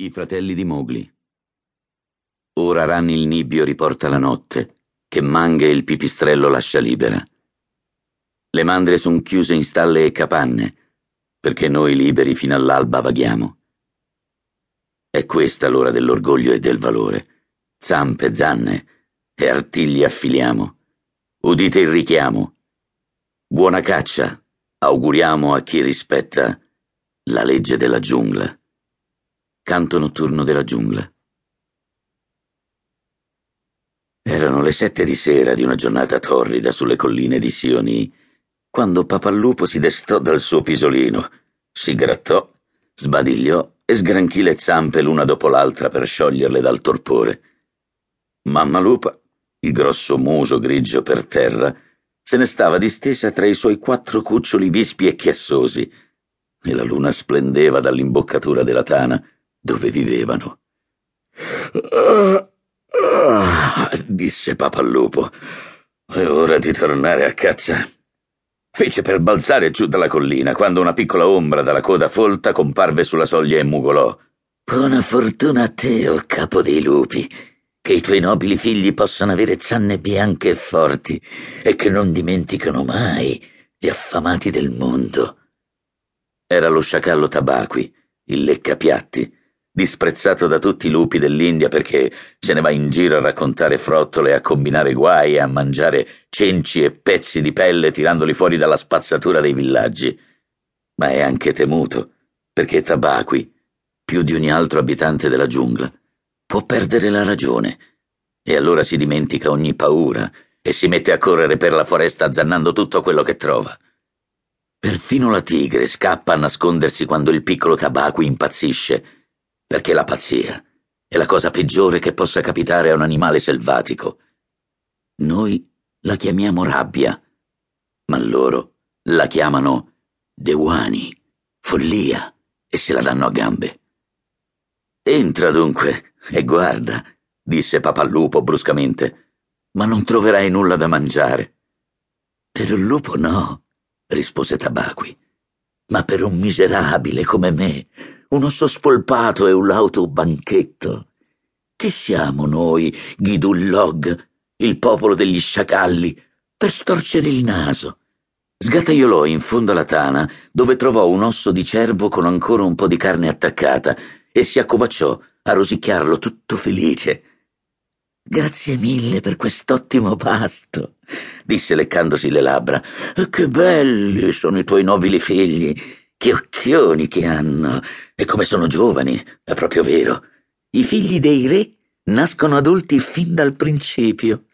I fratelli di Mowgli. Ora Ranni il nibbio riporta la notte, che Manghe il pipistrello lascia libera. Le mandre son chiuse in stalle e capanne, perché noi liberi fino all'alba vaghiamo. È questa l'ora dell'orgoglio e del valore. Zampe, zanne e artigli affiliamo. Udite il richiamo. Buona caccia, auguriamo a chi rispetta la legge della giungla. Canto notturno della giungla. Erano le sette di sera di una giornata torrida sulle colline di Sioni, quando Papallupo si destò dal suo pisolino, si grattò, sbadigliò e sgranchì le zampe l'una dopo l'altra per scioglierle dal torpore. Mamma Lupa, il grosso muso grigio per terra, se ne stava distesa tra i suoi quattro cuccioli vispi e chiassosi, e la luna splendeva dall'imboccatura della tana dove vivevano. Ah, disse Papallupo, è ora di tornare a caccia. Fece per balzare giù dalla collina quando una piccola ombra dalla coda folta comparve sulla soglia e mugolò. Buona fortuna a te, o oh capo dei lupi, che i tuoi nobili figli possano avere zanne bianche e forti e che non dimenticano mai gli affamati del mondo. Era lo sciacallo Tabaqui, il leccapiatti, disprezzato da tutti i lupi dell'India perché se ne va in giro a raccontare frottole, a combinare guai e a mangiare cenci e pezzi di pelle tirandoli fuori dalla spazzatura dei villaggi. Ma è anche temuto, perché Tabaqui, più di ogni altro abitante della giungla, può perdere la ragione, e allora si dimentica ogni paura e si mette a correre per la foresta azzannando tutto quello che trova. Perfino la tigre scappa a nascondersi quando il piccolo tabacco impazzisce, perché la pazzia è la cosa peggiore che possa capitare a un animale selvatico. Noi la chiamiamo rabbia, ma loro la chiamano dewani, follia, e se la danno a gambe. Entra dunque e guarda, disse Papallupo bruscamente, ma non troverai nulla da mangiare. Per un lupo no rispose Tabaqui. Ma per un miserabile come me, un osso spolpato e un lauto banchetto. Che siamo noi, Ghidullog, il popolo degli sciacalli, per storcere il naso? Sgattaiolò in fondo alla tana, dove trovò un osso di cervo con ancora un po' di carne attaccata, e si accovacciò a rosicchiarlo tutto felice. Grazie mille per quest'ottimo pasto, disse leccandosi le labbra. Che belli sono i tuoi nobili figli. Che occhioni che hanno. E come sono giovani, è proprio vero. I figli dei re nascono adulti fin dal principio.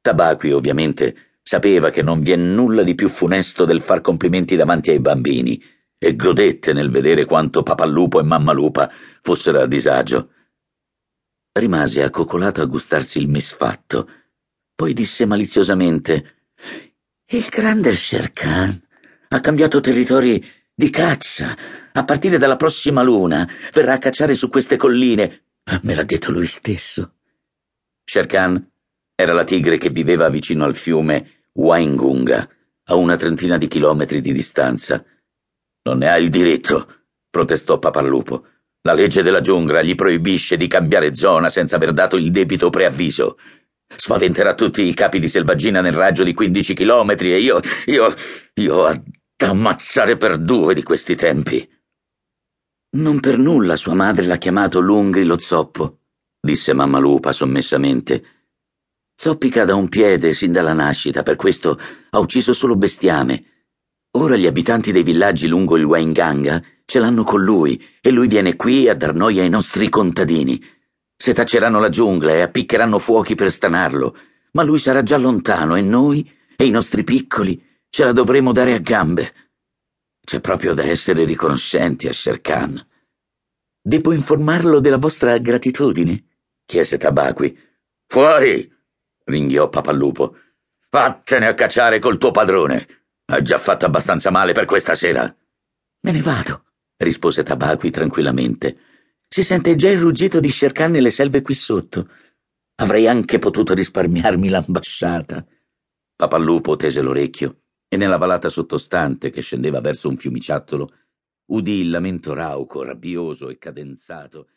Tabaqui, ovviamente, sapeva che non vi è nulla di più funesto del far complimenti davanti ai bambini e godette nel vedere quanto Papallupo e Mammalupa fossero a disagio. Rimase accoccolato a gustarsi il misfatto. Poi disse maliziosamente: Il grande Sher Khan ha cambiato territori di caccia. A partire dalla prossima luna verrà a cacciare su queste colline. Me l'ha detto lui stesso. Sher Khan era la tigre che viveva vicino al fiume Waingunga, a una trentina di chilometri di distanza. Non ne ha il diritto, protestò Papallupo. La legge della giungla gli proibisce di cambiare zona senza aver dato il debito preavviso. Spaventerà tutti i capi di selvaggina nel raggio di 15 chilometri e io, io, io ammazzare per due di questi tempi. Non per nulla sua madre l'ha chiamato Lungri lo zoppo, disse mamma lupa sommessamente. Zoppica da un piede sin dalla nascita, per questo ha ucciso solo bestiame. Ora gli abitanti dei villaggi lungo il Wainganga Ce l'hanno con lui e lui viene qui a dar noia ai nostri contadini. Setacceranno la giungla e appiccheranno fuochi per stanarlo, ma lui sarà già lontano e noi e i nostri piccoli ce la dovremo dare a gambe. C'è proprio da essere riconoscenti a Sherkan. Devo informarlo della vostra gratitudine? chiese Tabaqui. Fuori! ringhiò Papallupo. Vattene a cacciare col tuo padrone. Ha già fatto abbastanza male per questa sera. Me ne vado, rispose Tabaqui tranquillamente. Si sente già il ruggito di Sherkan nelle selve qui sotto. Avrei anche potuto risparmiarmi l'ambasciata. Papallupo tese l'orecchio e nella valata sottostante che scendeva verso un fiumiciattolo udì il lamento rauco, rabbioso e cadenzato